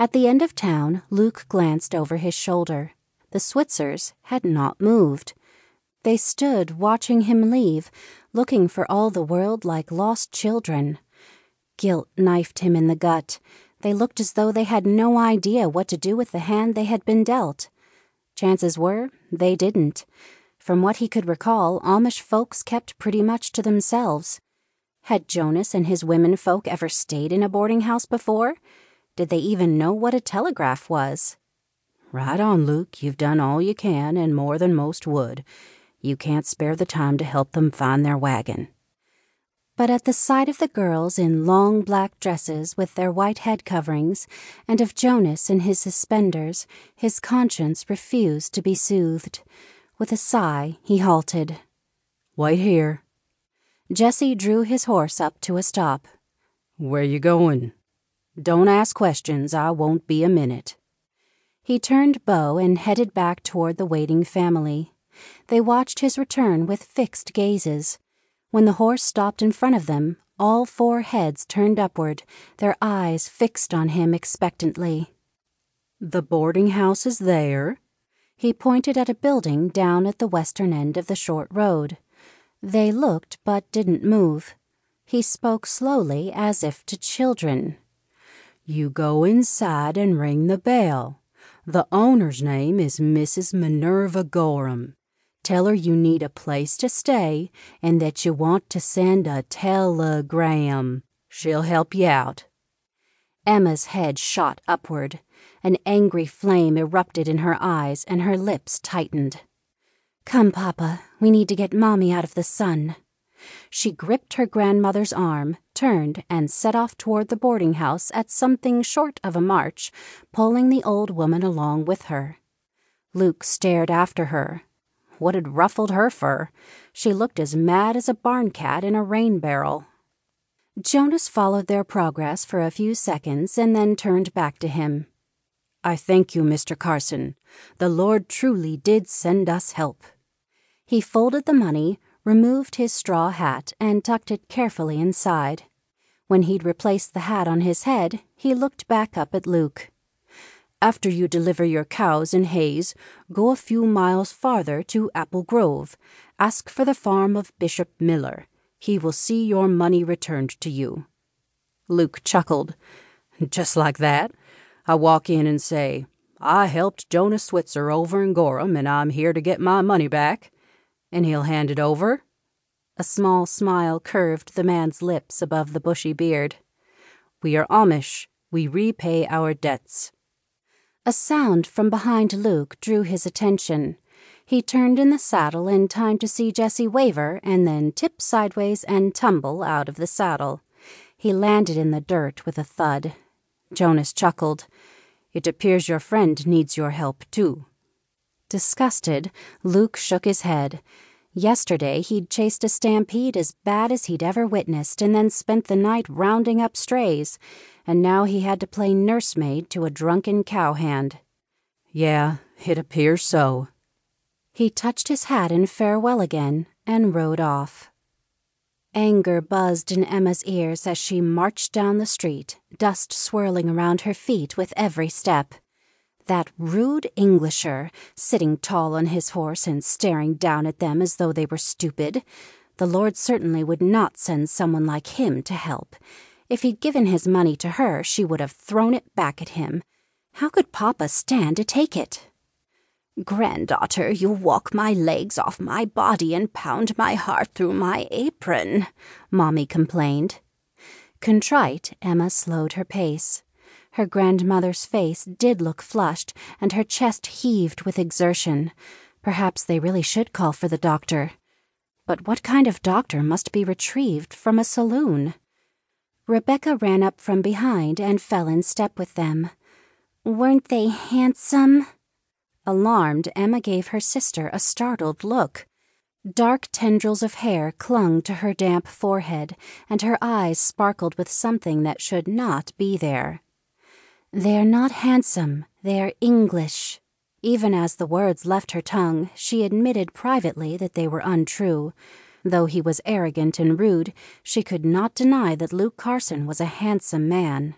At the end of town, Luke glanced over his shoulder. The Switzers had not moved. They stood watching him leave, looking for all the world like lost children. Guilt knifed him in the gut. They looked as though they had no idea what to do with the hand they had been dealt. Chances were they didn't. From what he could recall, Amish folks kept pretty much to themselves. Had Jonas and his women folk ever stayed in a boarding house before? Did they even know what a telegraph was? Right on, Luke. You've done all you can, and more than most would. You can't spare the time to help them find their wagon. But at the sight of the girls in long black dresses with their white head coverings, and of Jonas in his suspenders, his conscience refused to be soothed. With a sigh, he halted. Wait here. Jesse drew his horse up to a stop. Where you going? Don't ask questions. I won't be a minute. He turned bow and headed back toward the waiting family. They watched his return with fixed gazes. When the horse stopped in front of them, all four heads turned upward, their eyes fixed on him expectantly. The boarding house is there. He pointed at a building down at the western end of the short road. They looked but didn't move. He spoke slowly as if to children. You go inside and ring the bell. The owner's name is Mrs. Minerva Gorham. Tell her you need a place to stay and that you want to send a telegram. She'll help you out. Emma's head shot upward. An angry flame erupted in her eyes and her lips tightened. Come, Papa, we need to get Mammi out of the sun. She gripped her grandmother's arm, turned, and set off toward the boarding house at something short of a march, pulling the old woman along with her. Luke stared after her. What had ruffled her fur? She looked as mad as a barn cat in a rain barrel. Jonas followed their progress for a few seconds and then turned back to him. I thank you, Mr. Carson. The Lord truly did send us help. He folded the money, removed his straw hat, and tucked it carefully inside. When he'd replaced the hat on his head, he looked back up at Luke. After you deliver your cows in Hays, go a few miles farther to Apple Grove. Ask for the farm of Bishop Miller. He will see your money returned to you. Luke chuckled. Just like that. I walk in and say, I helped Jonas Switzer over in Gorham, and I'm here to get my money back and he'll hand it over? A small smile curved the man's lips above the bushy beard. We are Amish. We repay our debts. A sound from behind Luke drew his attention. He turned in the saddle in time to see Jesse waver and then tip sideways and tumble out of the saddle. He landed in the dirt with a thud. Jonas chuckled. It appears your friend needs your help, too. Disgusted, Luke shook his head. Yesterday, he'd chased a stampede as bad as he'd ever witnessed and then spent the night rounding up strays, and now he had to play nursemaid to a drunken cowhand. Yeah, it appears so. He touched his hat in farewell again and rode off. Anger buzzed in Emma's ears as she marched down the street, dust swirling around her feet with every step. That rude Englisher, sitting tall on his horse and staring down at them as though they were stupid. The Lord certainly would not send someone like him to help. If he'd given his money to her, she would have thrown it back at him. How could Papa stand to take it? Granddaughter, you walk my legs off my body and pound my heart through my apron, Mammi complained. Contrite, Emma slowed her pace. Her grandmother's face did look flushed, and her chest heaved with exertion. Perhaps they really should call for the doctor. But what kind of doctor must be retrieved from a saloon? Rebecca ran up from behind and fell in step with them. Weren't they handsome? Alarmed, Emma gave her sister a startled look. Dark tendrils of hair clung to her damp forehead, and her eyes sparkled with something that should not be there. They're not handsome, they're English. Even as the words left her tongue, she admitted privately that they were untrue. Though he was arrogant and rude, she could not deny that Luke Carson was a handsome man.